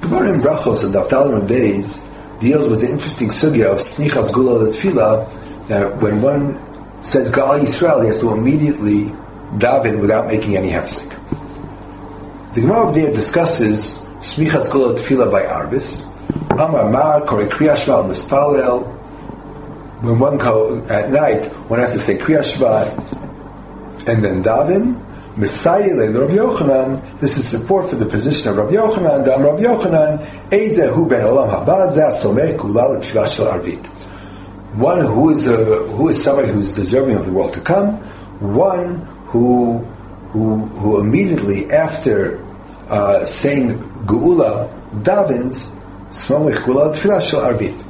Gemara in Brachos and Daftalim days deals with the interesting sugya of smichas gula tefillah that when one says Gal Yisrael, he has to immediately daven without making any hefsek. The Gemara there discusses smichas gula tefillah by Arbis. Amar Mar Kore Kriyashma Mispalel. When one go at night, one has to say Kriyashma and then daven. Messiah Rabbi Yochanan. This is support for the position of Rabbi Yochanan. Dam Rabbi Yochanan. Ezehu ben Olam Haba Somech Kula L'Tfilah Shel Arvit. One who is a, who is somebody who is deserving of the world to come. One who who who immediately after uh, saying Geula davens Somech Kula L'Tfilah Shel Arvit.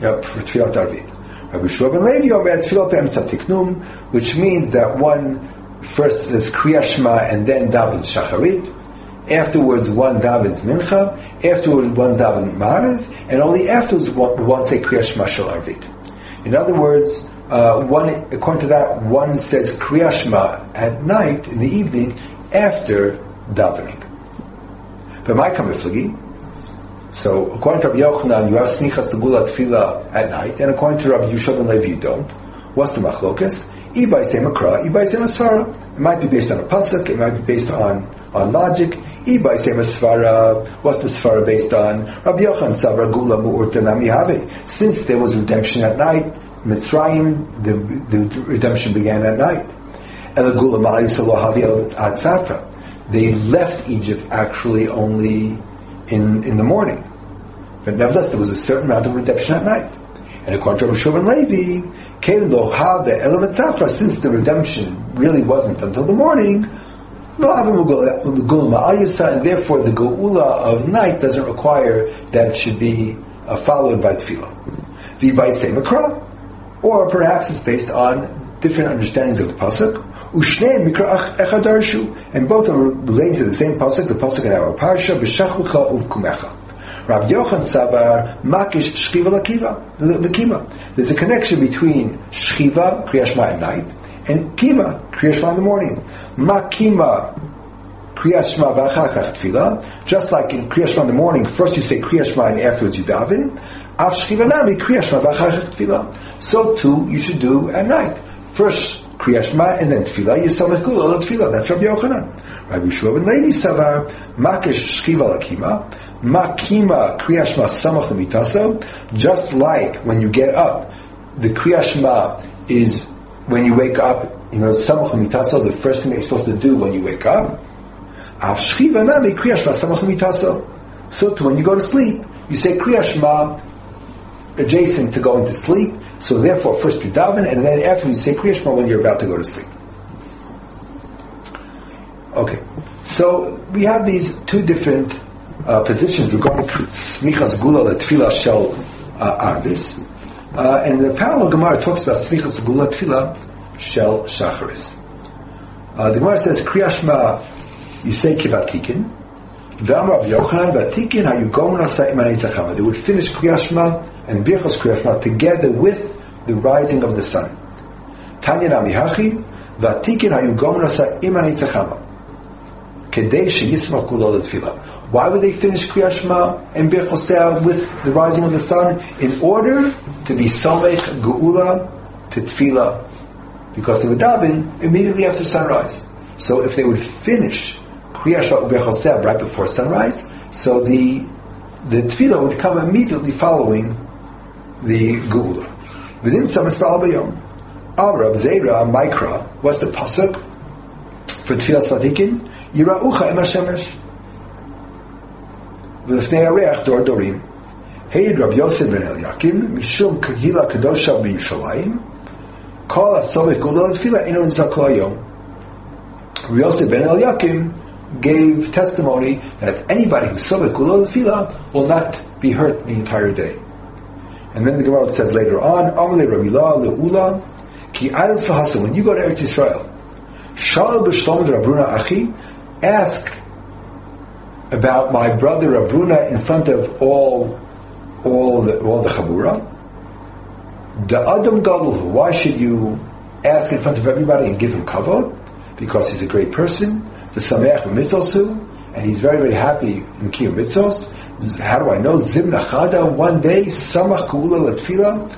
Yep, for Tfilat Arvit. Rabbi Shua ben Levi Omer Tfilat Be'emtza Tiknum, which means that one first says Kriya Shema and then daven Shacharit. Afterwards, one davens Mincha. Afterwards, one daven Mariv, and only afterwards one, one say Kriya Shema Shel Arvit. In other words, uh, one according to that, one says Kriya Shema at night in the evening after davening. But my kamiflagi. So according to Rabbi Yochanan, you have smichas the gula tefillah at night, and according to Rabbi Yishov and Levi, you don't. What's the machlokas? Ibai say makra. It might be based on a pasuk, it might be based on, on logic. Ibai say masvara. What's the svara based on? Rabbi. Since there was redemption at night, Mitzrayim, the, the redemption began at night. Elagula. They left Egypt actually only in, in the morning. But nevertheless, there was a certain amount of redemption at night. And according to Rabbi Shimon Levi, since the redemption really wasn't until the morning, and therefore the geula of night doesn't require that it should be uh, followed by tefillah. V'bay makra, or perhaps it's based on different understandings of the pasuk. Mikra and both are related to the same pasuk, the pasuk in our parsha, uvkumecha. Rabbi Yochanan Sabar Makish Shchiva Lakiva. There's a connection between Shchiva, Kriyashma at night, and Kima, Kriyashma in the morning. Makima, Kriyashma v'achakach tefillah. Just like in Kriyashma in the morning, first you say Kriyashma and afterwards you daven. Av Shchiva nami Kriyashma v'achakach tefillah. So too you should do at night. First Kriyashma and then tefillah. Yisamech kula tefillah. That's Rabbi Yochanan. Rabbi Shua ben Levi Savar Makish Shchiva Lakima. Makima Kriyashma Samach Mitaso, just like when you get up, the Kriyashma is when you wake up, you know, Samach Mitaso, the first thing that you're supposed to do when you wake up. So to when you go to sleep, you say Kriyashma adjacent to going to sleep. So therefore, first you daven, and then after you say Kriyashma when you're about to go to sleep. Okay, so we have these two different uh, positions regarding smichas gula tefillah shel uh, arbis, uh, and the parallel Gemara talks about smichas gula tefillah shel shacharis. Uh, the Gemara says kriyashma you say kivatikin. Dam Rav Yochanan vatikin hayugom nasa imanei zachama. They would finish kriyashma and birchos kriyashma together with the rising of the sun. Tanya namihachi vatikin hayugom nasa imanei zachama. Kedei sheyismach gula tefillah. Why would they finish Kriyashma and Bir with the rising of the sun? In order to be Samech Geula to Tefillah. Because they would daven immediately after sunrise. So if they would finish Kriyashma Bir right before sunrise, so the the Tefillah would come immediately following the Geula. Within Samasal Bayom. Arab Zera Mikra, what's the pasuk for Tefillah Sadikin? Yira'ucha Em HaShemesh. ולפני הירח דור דורים. העיד רב יוסף בן אליקים, משום קהילה קדושה בירושלים, כל הסובב גודל לתפילה אינו נמצא כל היום. Rabbi Yosef ben Eliakim gave testimony that anybody who saw the Gula Tefillah will not be hurt the entire day. And then the Gemara says later on, Amalei Rabbi La Le'ula, Ki Ayel Sahasa, when you go to Eretz Yisrael, Shal B'Shlom Rabruna Achi, ask about my brother Abruna in front of all all the, all the Chabura. The Adam Gadol, why should you ask in front of everybody and give him kavod? Because he's a great person. For Sameach Mitzalsu, and he's very, very happy in Kiyum Mitzvos. How do I know? Zimna Chada, one day, Samach Ku'ula Latfila,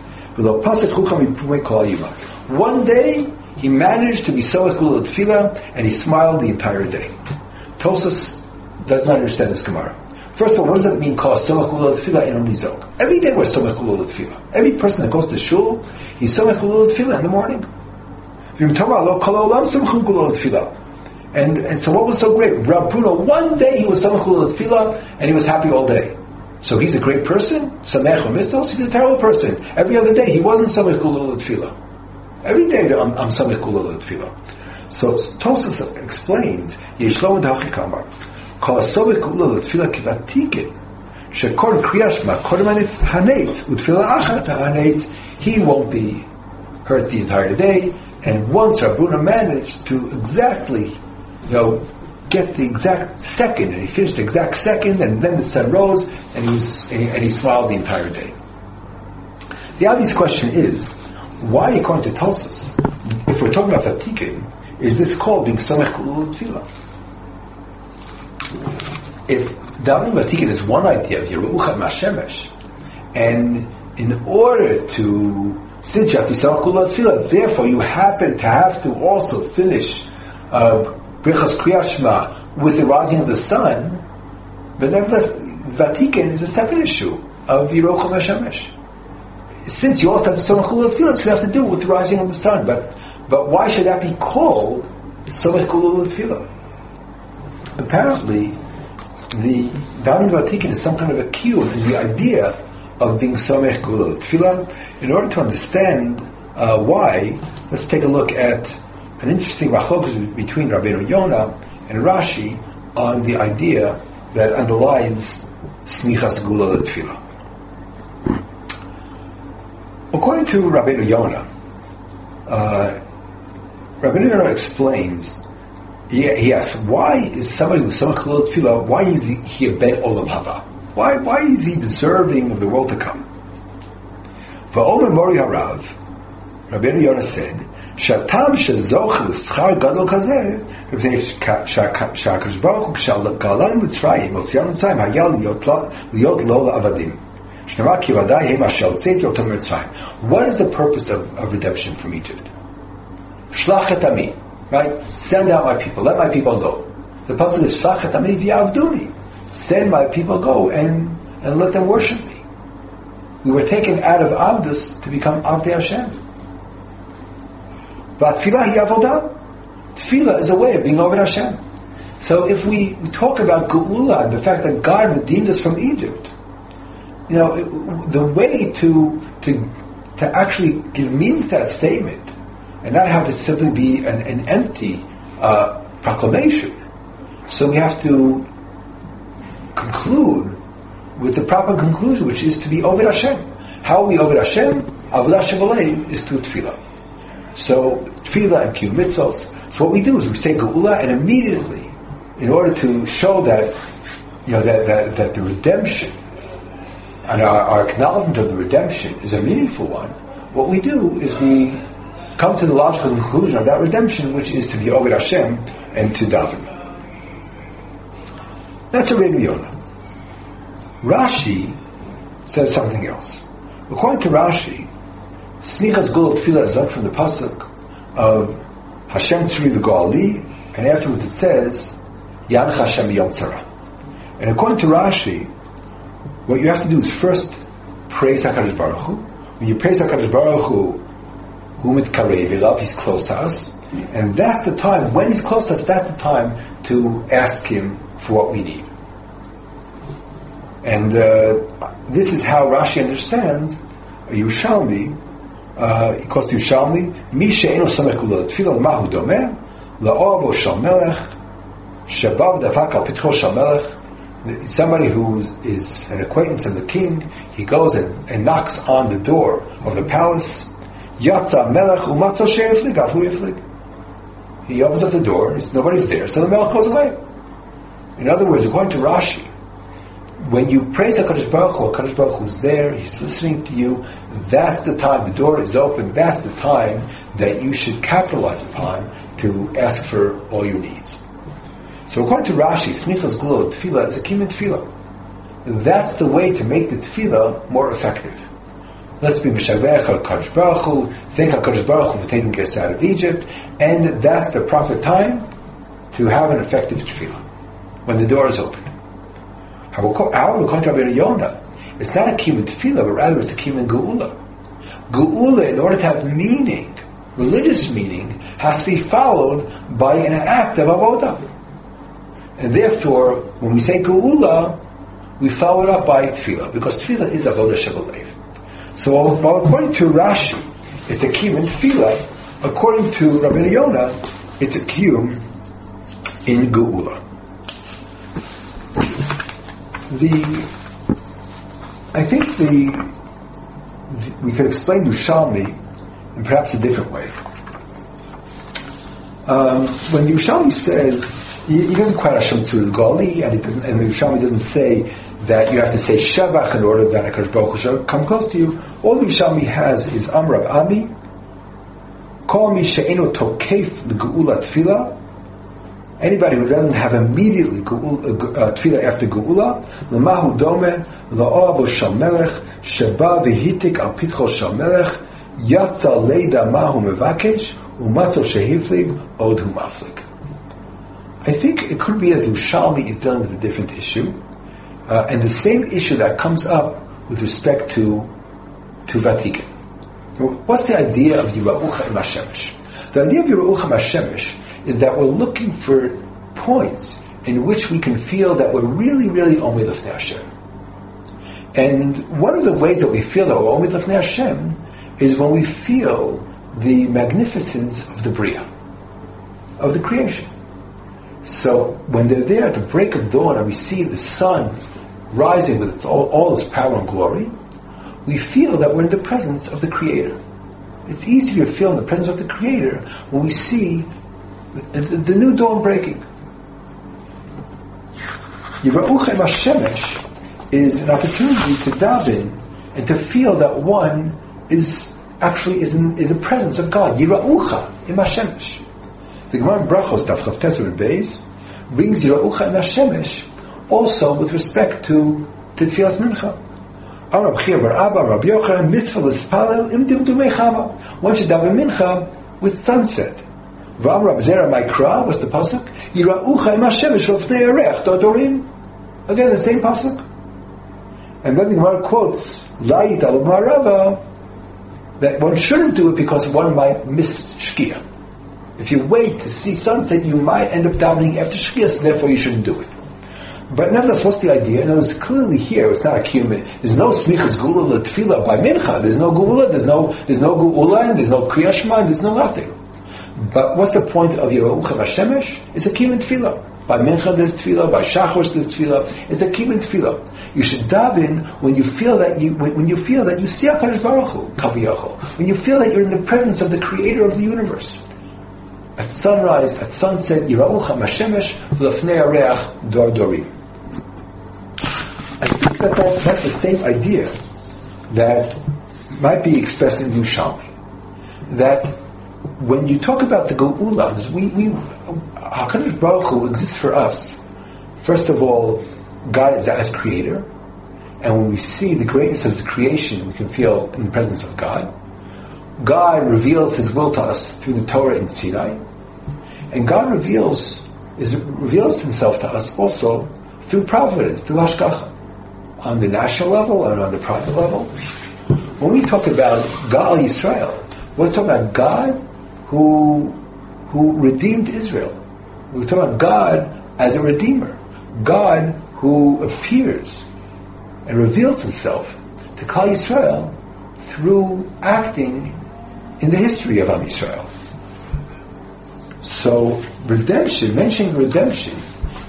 Yima. One day, he managed to be Samach Ku'ula Latfila, and he smiled the entire day. Tosus does not understand this Gemara. First of all, what does it mean Samach Ku'ula Latfila in Nizok? Every day we're Ku'ula Latfila. Every person that goes to Shul, he's Ku'ula Latfila in the morning. And, and so what was so great? Rabuna, one day he was Samachul Tefillah and he was happy all day. So he's a great person? Samech Misos, he's a terrible person. Every other day he wasn't Samachul Tefillah. Every day I'm, I'm Tefillah. So Tosas explains, Yeshlo and Hachikamar, He won't be hurt the entire day. And once Rabuna managed to exactly you know, get the exact second, and he finished the exact second, and then the sun rose, and he was, and he, and he smiled the entire day. The obvious question is, why, according to Tosus, if we're talking about Tatikin, is this called being Samech Kulul Tefillah? If davening Vatikin is one idea of Yerucham Mashemesh, and in order to since you have to Tefillah, therefore you happen to have to also finish uh, Brichas Kriyashma with the rising of the sun, but nevertheless, Vatikan is a separate issue of Yerocham Hashemesh. Since you also have to Somach Kulot Tefillah, you have to do with the rising of the sun, but but why should that be called Somach Kulot Tefillah? Apparently, the Damin Vatikan is some kind of a cue in the idea of being Somech Kulot Tefillah. In order to understand uh, why, let's take a look at an interesting machlokas between Rabbeinu Yonah and Rashi on the idea that underlies smichas gula tefillah. According to Rabbeinu Yonah, uh, Rabbeinu explains, he, he asks, why is somebody who's so gula tefillah, why is he, he a ben olam haba? Why, why is he deserving of the world to come? For Omer Mori Harav, Rabbeinu Yonah said, שהטעם שזוכה לשכר גדול כזה, מפני שהקדוש ברוך הוא כשגאלנו מצרים, הוציאנו מצרים, היה להיות לו לעבדים. שנאמר כי ודאי הם אשר הוצאתי אותם ממצרים. What is the purpose of, of redemption from Egypt? שלח את עמי, Right? Send out my people. Let my people go. The pasuk is Shachat Avduni. Send my people go and, and let them worship me. We were taken out of Abdus to become Avdi Hashem. Vatfilah Yavodah. Tfilah is a way of being over Hashem. So if we, talk about Geula and the fact that God redeemed us from Egypt, you know, the way to to to actually give meaning to that statement and not have it simply be an, an empty uh, proclamation. So we have to conclude with the proper conclusion, which is to be over Hashem. How are we over Hashem? Avodah Shabbalay is through tefillah. So tefillah and mitzvos. So what we do is we say geula, and immediately, in order to show that you know that that, that the redemption and our, our, acknowledgement of the redemption is a meaningful one, what we do is we come to the logical conclusion of that redemption, which is to be over Hashem and to daven. That's a Rebbe Yonah. Rashi says something else. According to Rashi, Smichas Gul Tefillah is up from the pasuk of Hashem Tzri V'Gali, and afterwards it says Yanach Hashem Yom Tzara. And according to Rashi, what you have to do is first praise Hakadosh Baruch Hu. When you praise Hakadosh Baruch Hu, Humid Karev he's close to us, and that's the time when he's close to us. That's the time to ask him for what we need. And uh, this is how Rashi understands Yerushalmi equals to Yushalmi, Mi she'enu samech kula tefillah mahu domeh, la'orbo shal melech, shabav davak al pitcho somebody who is an acquaintance of the king, he goes and, and knocks on the door of the palace, Yatza melech umatzo she'eflig, afu yeflig. He opens up the door, nobody's there, so the melech goes away. In other words, according to Rashi, when you praise HaKadosh Baruch Hu, HaKadosh Baruch is there, He's listening to you, that's the time, the door is open, that's the time that you should capitalize upon to ask for all your needs. So according to Rashi, smichas gula tefillah is a kiyum tefillah. That's the way to make the tefillah more effective. Let's be Mishavech al Kadosh Baruch Hu, thank HaKadosh Baruch Hu for taking us out of Egypt, and that's the proper time to have an effective tefillah, when the door is open. It's not a kiyum tefillah, but rather it's a kiyum geula. Geula, in order to have meaning, religious meaning, has to be followed by an act of avodah. And therefore, when we say geula, we follow it up by tefillah, because tefillah is avodah shabalev. So, while according to Rashi, it's a kiyum in tefillah, according to Rabbi Yonah, it's a kiyum in geula. The, I think the, the we could explain Yerushalmi in perhaps a different way. Um, when Yerushalmi says he, he doesn't quite Hashem the Gali, and, and the Yerushalmi doesn't say that you have to say Shabach in order that HaKadosh Baruch come close to you. All the Yerushalmi has is Amrav Ami, Call me She'eno Tokef L'Geula Tefillah, Anybody who doesn't have immediately uh, uh, tefillah after geula, lemahu dome la'av shel melech sheba v'hitik al pitcho yatza leida mahu mevakesh umaso shehiflig od hu maflig. I think it could be that Yerushalmi is dealing with a different issue, uh, and the same issue that comes up with respect to to Vatikan. What's the idea of Yiraucha Hashemesh? The idea of Yiraucha Hashemesh is that we're looking for points in which we can feel that we're really, really only Lifnei Hashem. And one of the ways that we feel that we're only Lifnei Hashem is when we feel the magnificence of the Bria, of the creation. So when they're there at the break of dawn and we see the sun rising with all, all its power and glory, we feel that we're in the presence of the Creator. It's easier to feel in the presence of the Creator when we see the, the new dawn breaking. Yira'uchem Hashemesh is an opportunity to daven and to feel that one is actually is in, in the presence of God. Yira'ucha im Hashemesh. The Gemara Brachos Daf Chav Beis brings Yira'ucha im Hashemesh also with respect to Tfilas Mincha. Arab Chia Bar Abba Rabbi Yochanan Mitzvah L'Spalel Im Dimdumei Chava. One should daven Mincha with sunset. V'amra b'zera ma'ikra, what's the pasuk? Yira'ucha im Hashemesh v'fnei arech dodorim. Again, the same pasuk. And then the Gemara quotes, La'it al Marava, that one shouldn't do it because one might miss Shkia. If you wait to see sunset, you might end up davening after Shkia, so therefore you shouldn't do it. But nevertheless, what's the idea? And it was clearly here, it's not a kiyum. There's no smichas gula tefillah by mincha. There's no gula, there's no, there's no gula, and there's no kriyashma, there's no nothing. But what's the point of Yeruchah Hashemesh? It's a kiyum tefillah. By Mincha there's tefillah, by Shachos there's tefillah. It's a kiyum tefillah. You should daven when you feel that you when you feel that you see Hakadosh Baruch Hu. When you feel that you're in the presence of the Creator of the universe. At sunrise, at sunset, Yeruchah Hashemesh v'lafnei areach dor dorim. I think that, that that's the same idea that might be expressed in Yerushalmi. That when you talk about the Geula, we, we, HaKadosh Baruch Hu exists for us. First of all, God is as creator, and when we see the greatness of the creation, we can feel in the presence of God. God reveals His will to us through the Torah in Sinai, and God reveals is, reveals Himself to us also through providence, through Hashgacha, on the national level and on the private level. When we talk about Gal Yisrael, we're talking about God who, who redeemed Israel. We're talking about God as a redeemer. God who appears and reveals himself to Klal Yisrael through acting in the history of Am Yisrael. So redemption, mentioning redemption,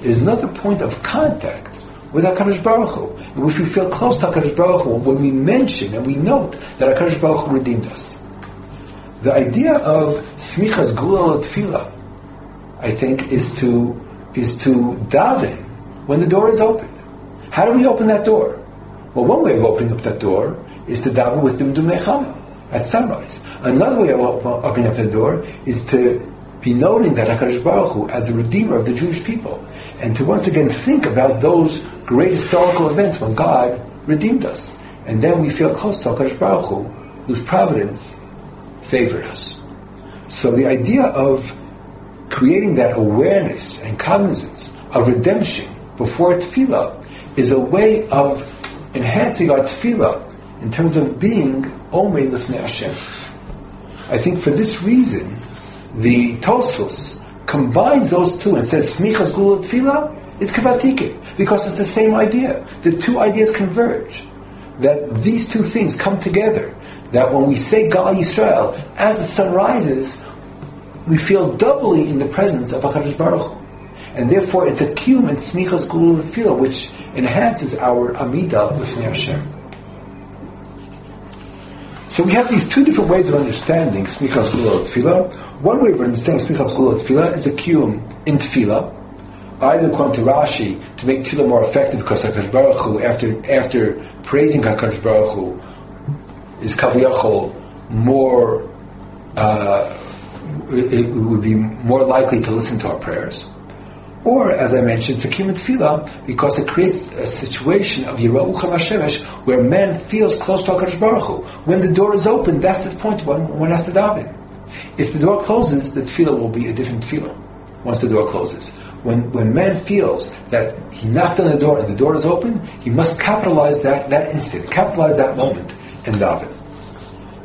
is not another point of contact with HaKadosh Baruch Hu, which we feel close to HaKadosh Baruch Hu when we mention and we note that HaKadosh Baruch Hu redeemed us. The idea of smichas gula tefillah, I think, is to is to daven when the door is open. How do we open that door? Well, one way of opening up that door is to daven with dumdum at sunrise. Another way of opening up the door is to be noting that HaKadosh Baruch Hu as a redeemer of the Jewish people, and to once again think about those great historical events when God redeemed us. And then we feel close to HaKadosh Baruch Hu, whose providence favored us. So the idea of creating that awareness and cognizance of redemption before tefillah is a way of enhancing our tefillah in terms of being Omei Lifnei Hashem. I think for this reason, the Tosfos combines those two and says Smichas Gula Tefillah is Kavatike, because it's the same idea. The two ideas converge. That these two things come together. That when we say Gal Yisrael, as the sun rises, we feel doubly in the presence of HaKadosh Baruch. And therefore it's a kiyum and smichas gulul tefillah, which enhances our amida with Hashem. So we have these two different ways of understanding smichas gulul tefillah. One way of understanding smichas gulul tefillah is a kiyum in tefillah, either according to Rashi to make tefillah more effective because HaKadosh Baruch Hu, after, after praising HaKadosh Baruch Hu, is kaviyachol more, uh, it, would be more likely to listen to our prayers. Or, as I mentioned, Sakim and Tefillah, because it creates a situation of Yera'ucha HaShemesh, where man feels close to HaKadosh Baruch Hu. When the door is open, that's the point when one has to daven. If the door closes, the Tefillah will be a different Tefillah, once the door closes. When, when man feels that he knocked on the door and the door is open, he must capitalize that, that instant, capitalize that moment, and daven.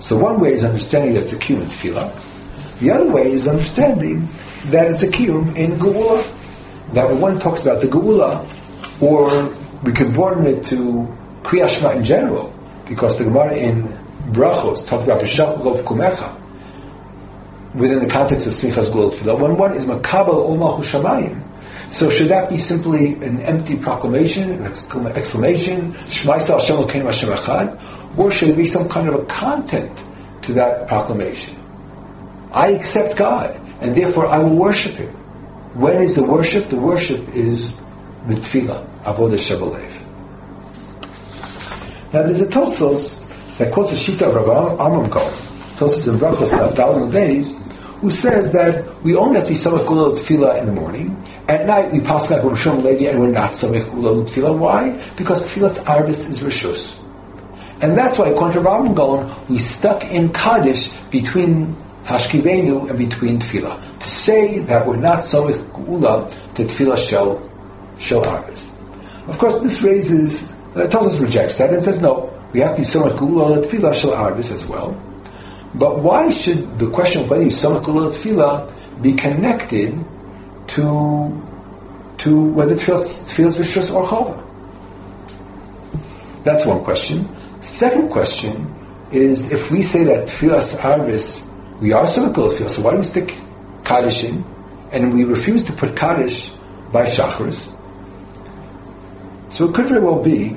So one way is understanding that it's a kiyum in tefillah. The other way is understanding that it's a kiyum in geula. That when one talks about the Geula, or we can broaden it to Kriyashma in general, because the Gemara in Brachos talks about the of Kumecha, within the context of Smichas Geula Tefillah, when one is Makabal Olmachu Shamayim, so should that be simply an empty proclamation, an exclamation, Shmaisa Hashem Elokeinu Hashem Echad, or should it be some kind of a content to that proclamation? I accept God, and therefore I will worship Him. When is the worship? The worship is the tefillah, avodah shabalev. Now there's a Tosos that quotes the Shita of Rabbi Amram Kohen, Tosos in Brachos Naftal days, who says that we only have to be samach gula tefillah in the morning. At night we pass like Rishon Levi and we're not samach gula tefillah. Why? Because tefillah's arbis is rishus. And that's why, according to Rabbi Gaon, we stuck in Kaddish between Hashkivenu and between Tefillah to say that we're not Somich Geula to Tefillah Shel, Shel Harvest. Of course, this raises, uh, Tosos rejects that and says, no, we have to be Somich Geula to Tefillah Shel Harvest as well. But why should the question of whether you Somich Geula Tefillah be connected to to whether Tefillah is Rishus or Chova? That's one question. Second question is if we say that Tefillah Harvest we are Somich Geula Tefillah, so why do we stick Kaddish in, and we refuse to put Kaddish by Shachris. So it could very well be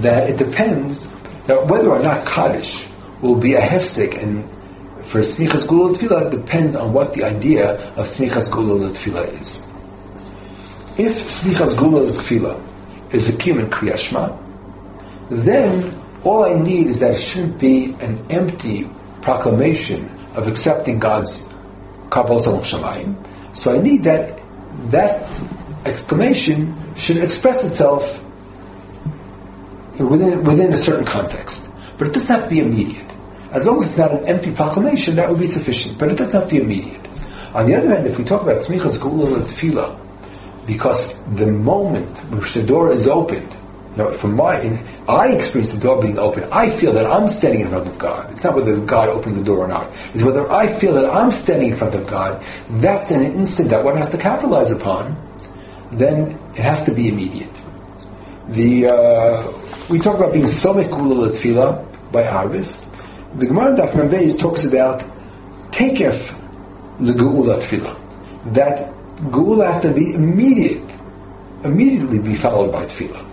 that it depends that whether or not Kaddish will be a hefsek and for Smichas Gula Tefillah depends on what the idea of Smichas Gula Tefillah is. If Smichas Gula Tefillah is a kiyum Kriyashma, then all I need is that it shouldn't be an empty proclamation of accepting God's Kabbalah Shamayim. So I need that that exclamation should express itself within within a certain context. But it doesn't have to be immediate. As long as it's not an empty proclamation, that would be sufficient. But it doesn't have to be immediate. On the other hand, if we talk about Smichas Geula Tefillah, because the moment which the door is opened, now, from my, I experience the door being open. I feel that I'm standing in front of God. It's not whether God opened the door or not. It's whether I feel that I'm standing in front of God. That's an instant that one has to capitalize upon. Then it has to be immediate. The uh, we talk about being somik gula tefillah by harvest. The Gemara Daf Beis talks about takef the geula tefillah. That geula has to be immediate, immediately be followed by tefillah.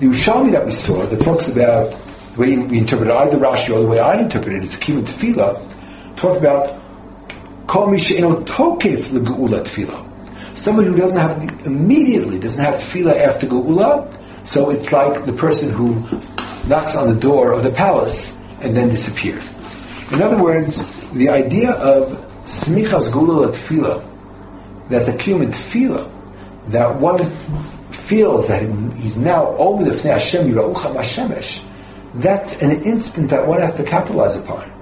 The Yerushalmi that we saw that talks about the way we interpret either Rashi or the way I interpret it, is Kiva Tefillah, talk about Kol Mishaino Tokef Geula Tefillah. Somebody who doesn't have immediately doesn't have tefillah after geula, so it's like the person who knocks on the door of the palace and then disappears. In other words, the idea of smichas gula tefillah, that's a in tefillah, that one feels that he's now only the Hashem Yiraucha Mashemesh, that's an instant that one has to capitalize upon.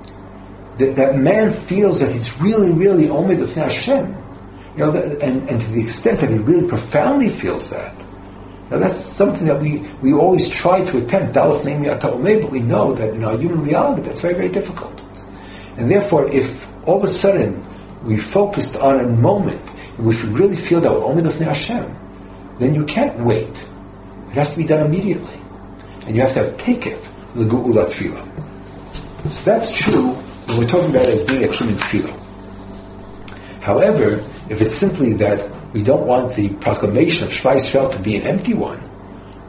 That, that man feels that he's really, really only the Hashem. You know, and, and to the extent that he really profoundly feels that, now that's something that we, we always try to attempt, but we know that in our human reality that's very, very difficult. And therefore, if all of a sudden we focused on a moment in which we really feel that we're only the Hashem, then you can't wait. It has to be done immediately. And you have to have takif, the ge'ula tefillah. So that's true when we're talking about it as being a human tefillah. However, if it's simply that we don't want the proclamation of Yisrael to be an empty one,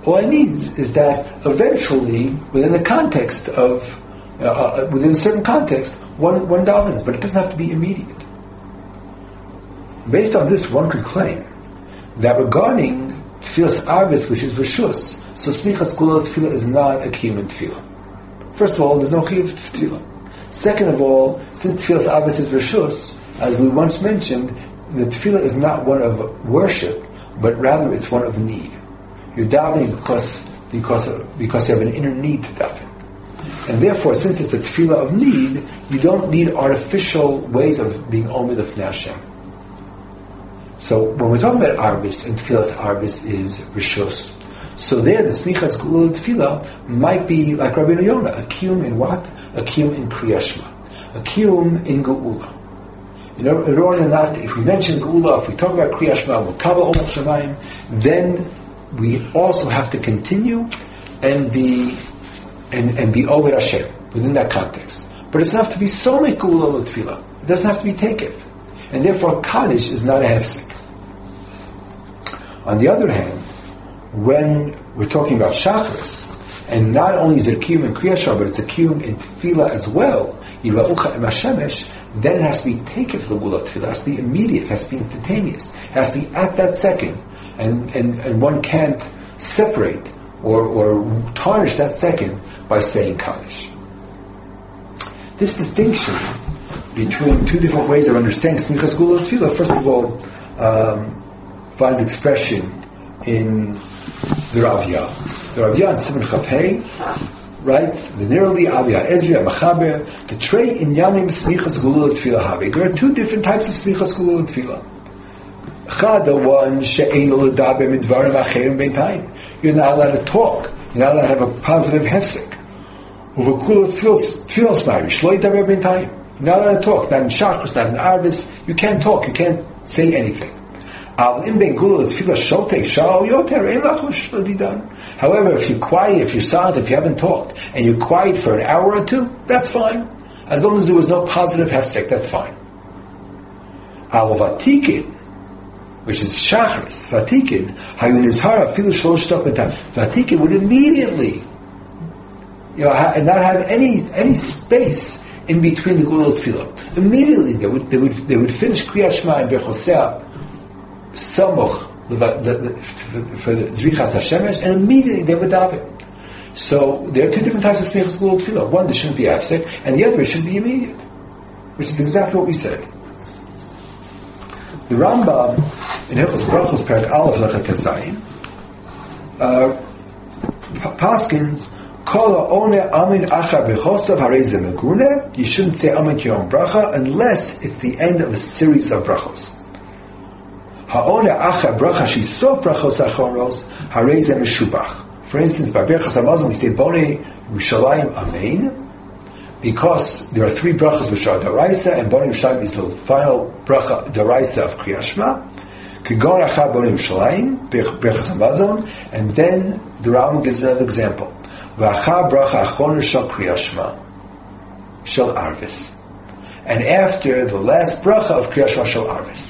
all I need is that eventually, within the context of, uh, uh, within a certain context, one, one davens, but it doesn't have to be immediate. Based on this, one could claim that regarding tefillas arvis, which is rishus, so smichas kula tefillah is not a kiyum tefillah. First of all, there's no chiyuv tefillah. Second of all, since tefillas arvis is rishus, as we once mentioned, the tefillah is not one of worship, but rather it's one of need. You're davening because because because you have an inner need to daven. And therefore, since it's a tefillah of need, you don't need artificial ways of being omid of Hashem. So when we're talking about Arbis, and Tefillah's Arbis is Rishos. So there, the Smichas Gulul Tefillah might be like Rabbi Yonah, a kiyum in what? A kiyum in Kriyashma. A kiyum in Geula. In order not, if we mention Geula, if we talk about Kriyashma, we'll cover Omach Shemayim, then we also have to continue and be and, and be over Hashem within that context. But it's enough to be so Geula Tefillah. It doesn't have to be takef. And therefore, Kaddish is not a hefsek. On the other hand, when we're talking about Shachris, and not only is it a kiyum in Kriyashah, but it's a kiyum in Tefillah as well, then it has to be taken for the Gula Tefillah. It has to be immediate, it has to be instantaneous, it has to be at that second. And, and, and one can't separate or, or tarnish that second by saying Kaddish. This distinction between two different ways of understanding Smichas Gula Tefillah, first of all, um, finds expression in the Ravya. The Ravya in Simon Chavhei writes, the nearly Avya Ezri Machaber, the tray in Yamim Smichas Gulul Tefillah Habe. There are two different types of Smichas Gulul Tefillah. Chada, one, she'ein l'dabe midvarim acherim beintayim. You're not allowed to talk. You're not allowed to have a positive hefsek. Uvekulat tefillas ma'ir, shloi daber beintayim. You're not allowed to talk. Not in shachris, not in arvis. You can't talk. You can't say anything. However, if you're quiet, if you're silent, if you haven't talked, and you're quiet for an hour or two, that's fine. As long as there was no positive hefsek, that's fine. Vatikin, which is shachris, vatikin, hayunizhara filu shlosh Vatikin would immediately, you know, and not have any any space in between the gulot tefillah. Immediately, they would they would they would finish kriyat shema and berchosea samoch for the Zrichas Hashemesh, and immediately they would daven. So there are two different types of smichas gulul tefillah. One, there shouldn't be absent, and the other, it should be immediate, which is exactly what we said. The Rambam in Hilchos Brachos Perak Aleph Lechet Tezayin uh, Paskins Kol One Amin Acha Bechosav Harei. You shouldn't say Amin Kiyom Bracha unless it's the end of a series of brachos. Ha'ona acha bracha shisof brachos achoros harei ze meshubach. For instance, by Berachas Hamazon we say Bone Yerushalayim Amen, because there are three brachas which are Daraisa, and Bone Yerushalayim is the final bracha Daraisa of Kriyashma. Kigon acha Bone Yerushalayim Berachas Hamazon, and then the Rambam gives another example. V'acha bracha achoner shal Kriyashma shal Arvis. And after the last bracha of Kriyashma shal Arvis.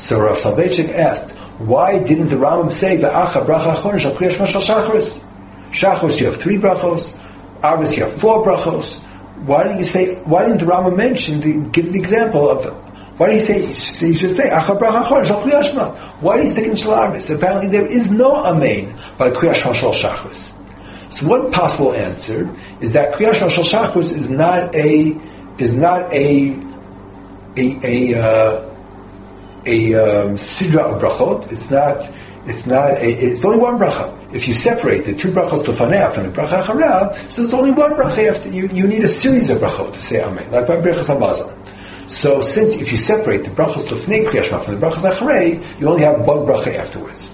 So Rav Soloveitchik asked, why didn't the Rambam say Va'acha bracha achon shal kriyash shachris? Shachris you have three brachos, Arvis you have four brachos. Why didn't you say? Why didn't the Rambam mention the give the example of? Why do you say? You should say Acha bracha achon shal Why do you stick in shal Arvis? Apparently there is no amen by kriyash mashal shachris. So one possible answer is that kriyash mashal shachris is not a is not a a a, uh, a um, sidra of brachot. It's not. It's not. A, it's only one bracha. If you separate the two brachos lefanea from the bracha acharav, so there's only one bracha after. You, you need a series of brachot to say amen, like by brachas hamazon. So since if you separate the brachos lefnei kriyashma from the brachos acharei, you only have one bracha afterwards.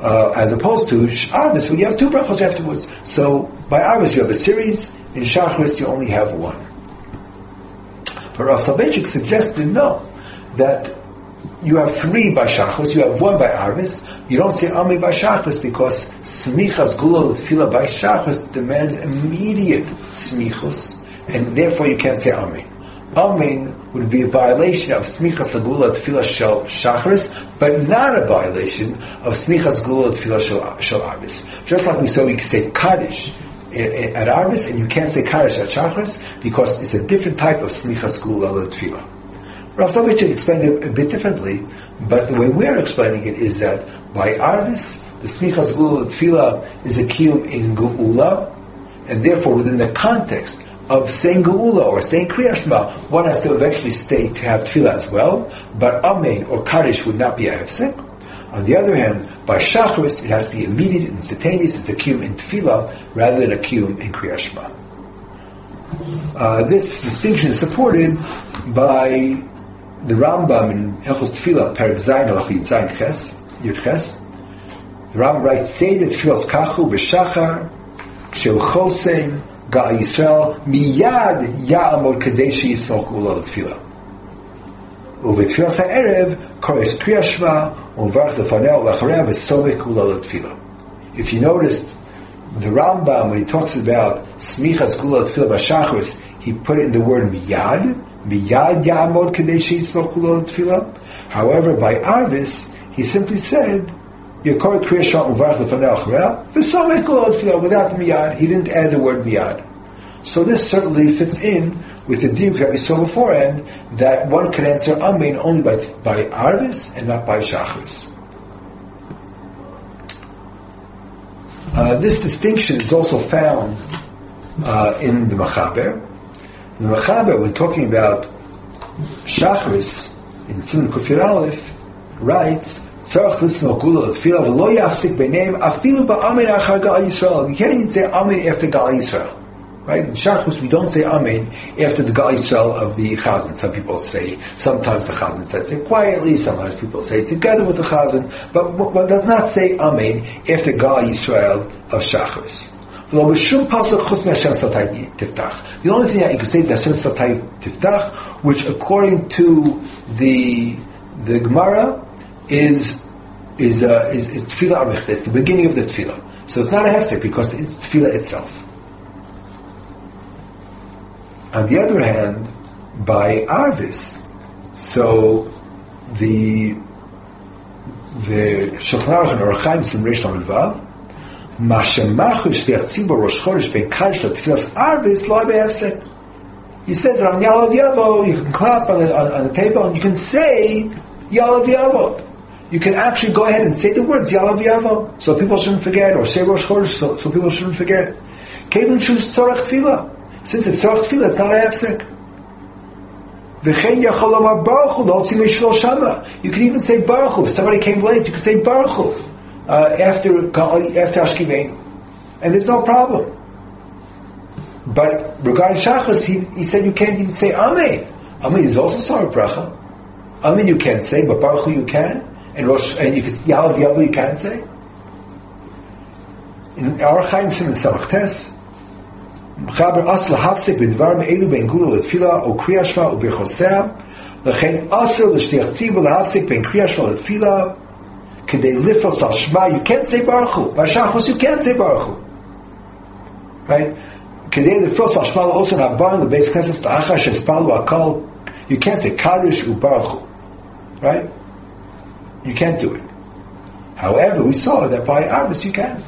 Uh, as opposed to Arvis, where you have two brachos afterwards. So by Arvis you have a series, in Shachris you only have one. But Rav Soloveitchik suggested no, that you have three by Shachris, you have one by Arvis, you don't say Ami by Shachris because Smichas Gula Tefillah by Shachris demands immediate Smichus, and therefore you can't say Ami. Amen would be a violation of Smichas Gula Tefillah Shel Shachris, but not a violation of Smichas Gula Tefillah Shel, Arvis. Just like we said, we can say Kaddish at Arvis, and you can't say Kaddish at Shachris because it's a different type of Smichas Gula Tefillah. Rav Soloveitchik explained it a bit differently, but the way we're explaining it is that by Arvis, the Smichas Gula Tefillah is a kiyum in Geula, and therefore within the context of saying Geula or saying Kriyashma, one has to eventually stay to have Tefillah as well, but Amen or Kaddish would not be a hefsek. On the other hand, by Shachris, it has to be immediate and instantaneous. It's a kiyum in Tefillah rather than a kiyum in Kriyashma. Uh, this distinction is supported by the Rambam in Hilchos Tefillah, Perek Zayin Halachit Zayin Ches, Yud Ches. The Rambam writes, "Say the Tefillas Kachu b'Shachar, Shel Chosein, Ga Yisrael, Miyad Ya'amod Kadesh Yisrael Kula Tefillah." ובתפילת הערב קורא קריאה שמע ומברך לפניה ולאחריה וסובק כולה לתפילה. If you noticed, the Rambam, when he talks about smichas kula tefillah b'shachris, he put it in the word miyad, miyad tefillah. However, by Arvis, he simply said, Yekor kriya shah uvarach lefanei achareh, v'somei kula tefillah, without miyad. He didn't add the word miyad. So this certainly fits in with the diuk that we saw beforehand, that one can answer Amen only by, by Arvis and not by Shachris. Uh, this distinction is also found uh, in the Machaber. The Machaber, when talking about Shachris in Simon Kufir Aleph, writes, "Tzarach lisno gula tefillah v'lo yafsik b'neim afilu ba'amen achar gal Yisrael." You can't even say Amen after Gal Yisrael. Right? In Shachris, we don't say Amen after the Gal Yisrael of the Chazan. Some people say, sometimes the Chazan says it quietly, sometimes people say it together with the Chazan, but one does not say Amen after Gal Yisrael of Shachris. The only thing that you can say is Hashem Satay Tiftach, which according to the the Gemara is is uh, is, is Tefillah Arichta. It's the beginning of the Tefillah. So it's not a hefsek because it's Tefillah itself. On the other hand, by Arvis, so the the Shulchan Aruch and Orach Chaim Sim Reish he says that on Yalav Yavo, you can clap on the, on, on, the table and you can say Yalav Yavo. You can actually go ahead and say the words Yalav Yavo so people shouldn't forget, or say Rosh Chodesh so, so people shouldn't forget. Kevin choose tzorach Tfila, Since it's tzorach Tfila, it's not a hefsek. V'chein yachol omar baruch hu, lo tzimei shlo shama. You can even say baruch hu. If somebody came late, you can say baruch hu. Uh, after after Ashkivain, and there's no problem. But regarding Shachas, he, he said you can't even say Amen. Amen is also sorry bracha. Amen you can't say, but Baruch you can, and Rosh and you can Yalav Yavu you can say. In our Chaim and Samach Test, Mechaber Asla Hafsek Bidvar Me'elu Ben Gula Letfila O Kriyashma U Bechosea Lechein Asla L'Shtech Tzivu L'Hafsek Ben Kriyashma Letfila Kedei lifros al Shema, you can't say Baruch Hu. Bashachos, you can't say Baruch Hu. Right? Kedei lifros al Shema also Rabban, the base Knesset, Ta'acha, Shespalu, Akal, you can't say kadosh u Baruch Hu. Right? You can't do it. However, we saw that by Arvis you can.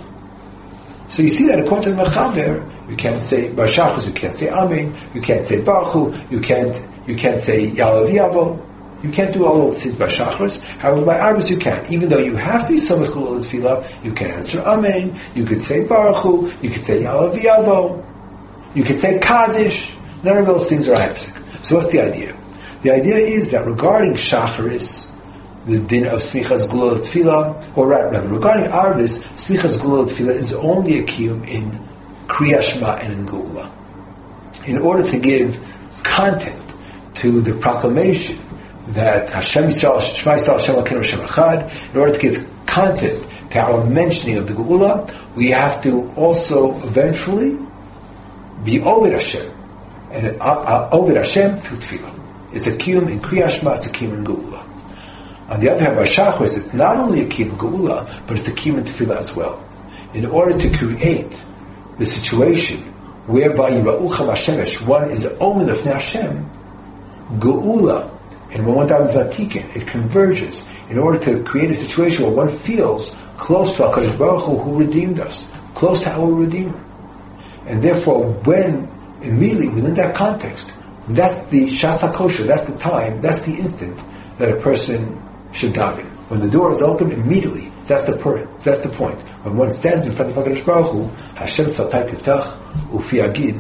So you see that according to the Mechaber, you can't say Bashachos, you can't say Amen, you can't say Baruch you can't, you can't say Yalav Yavo you can't do all of these by Shachris. However, by Arbus you can. Even though you have to be Samachul Tefillah, you can answer Amen, you could say Baruch Hu, you could say Yalav you could say Kaddish. None of those things are Hepsik. So what's the idea? The idea is that regarding Shacharis, the din of Smichas Gulot Tefillah, or rather, regarding Arvis, Smichas Gulot Tefillah is only a kiyum in Kriyashma and in Gula. In order to give content to the proclamation that Hashem Yisrael, Shema Yisrael, Hashem Elokeinu, Hashem in order to give content to our mentioning of the Geula, we have to also eventually be Ovid Hashem. And uh, uh, Ovid Hashem through Tefillah. It's a kiyum in Kriyashma, it's a kiyum in Geula. On the other hand, by Shachris, it's not only a kiyum in Geula, but it's a kiyum in Tefillah as well. In order to create the situation whereby Yira'ucha Hashemesh, one is Omen of Hashem, Geula, and when one is Zatikin, it converges in order to create a situation where one feels close to HaKadosh Baruch Hu, who redeemed us, close to our Redeemer. And therefore, when immediately within that context, that's the shasa kosher, that's the time, that's the instant that a person should daven. When the door is open, immediately, that's the per, that's the point. When one stands in front of HaKadosh Baruch Hu, Hashem satay tiftach ufi agid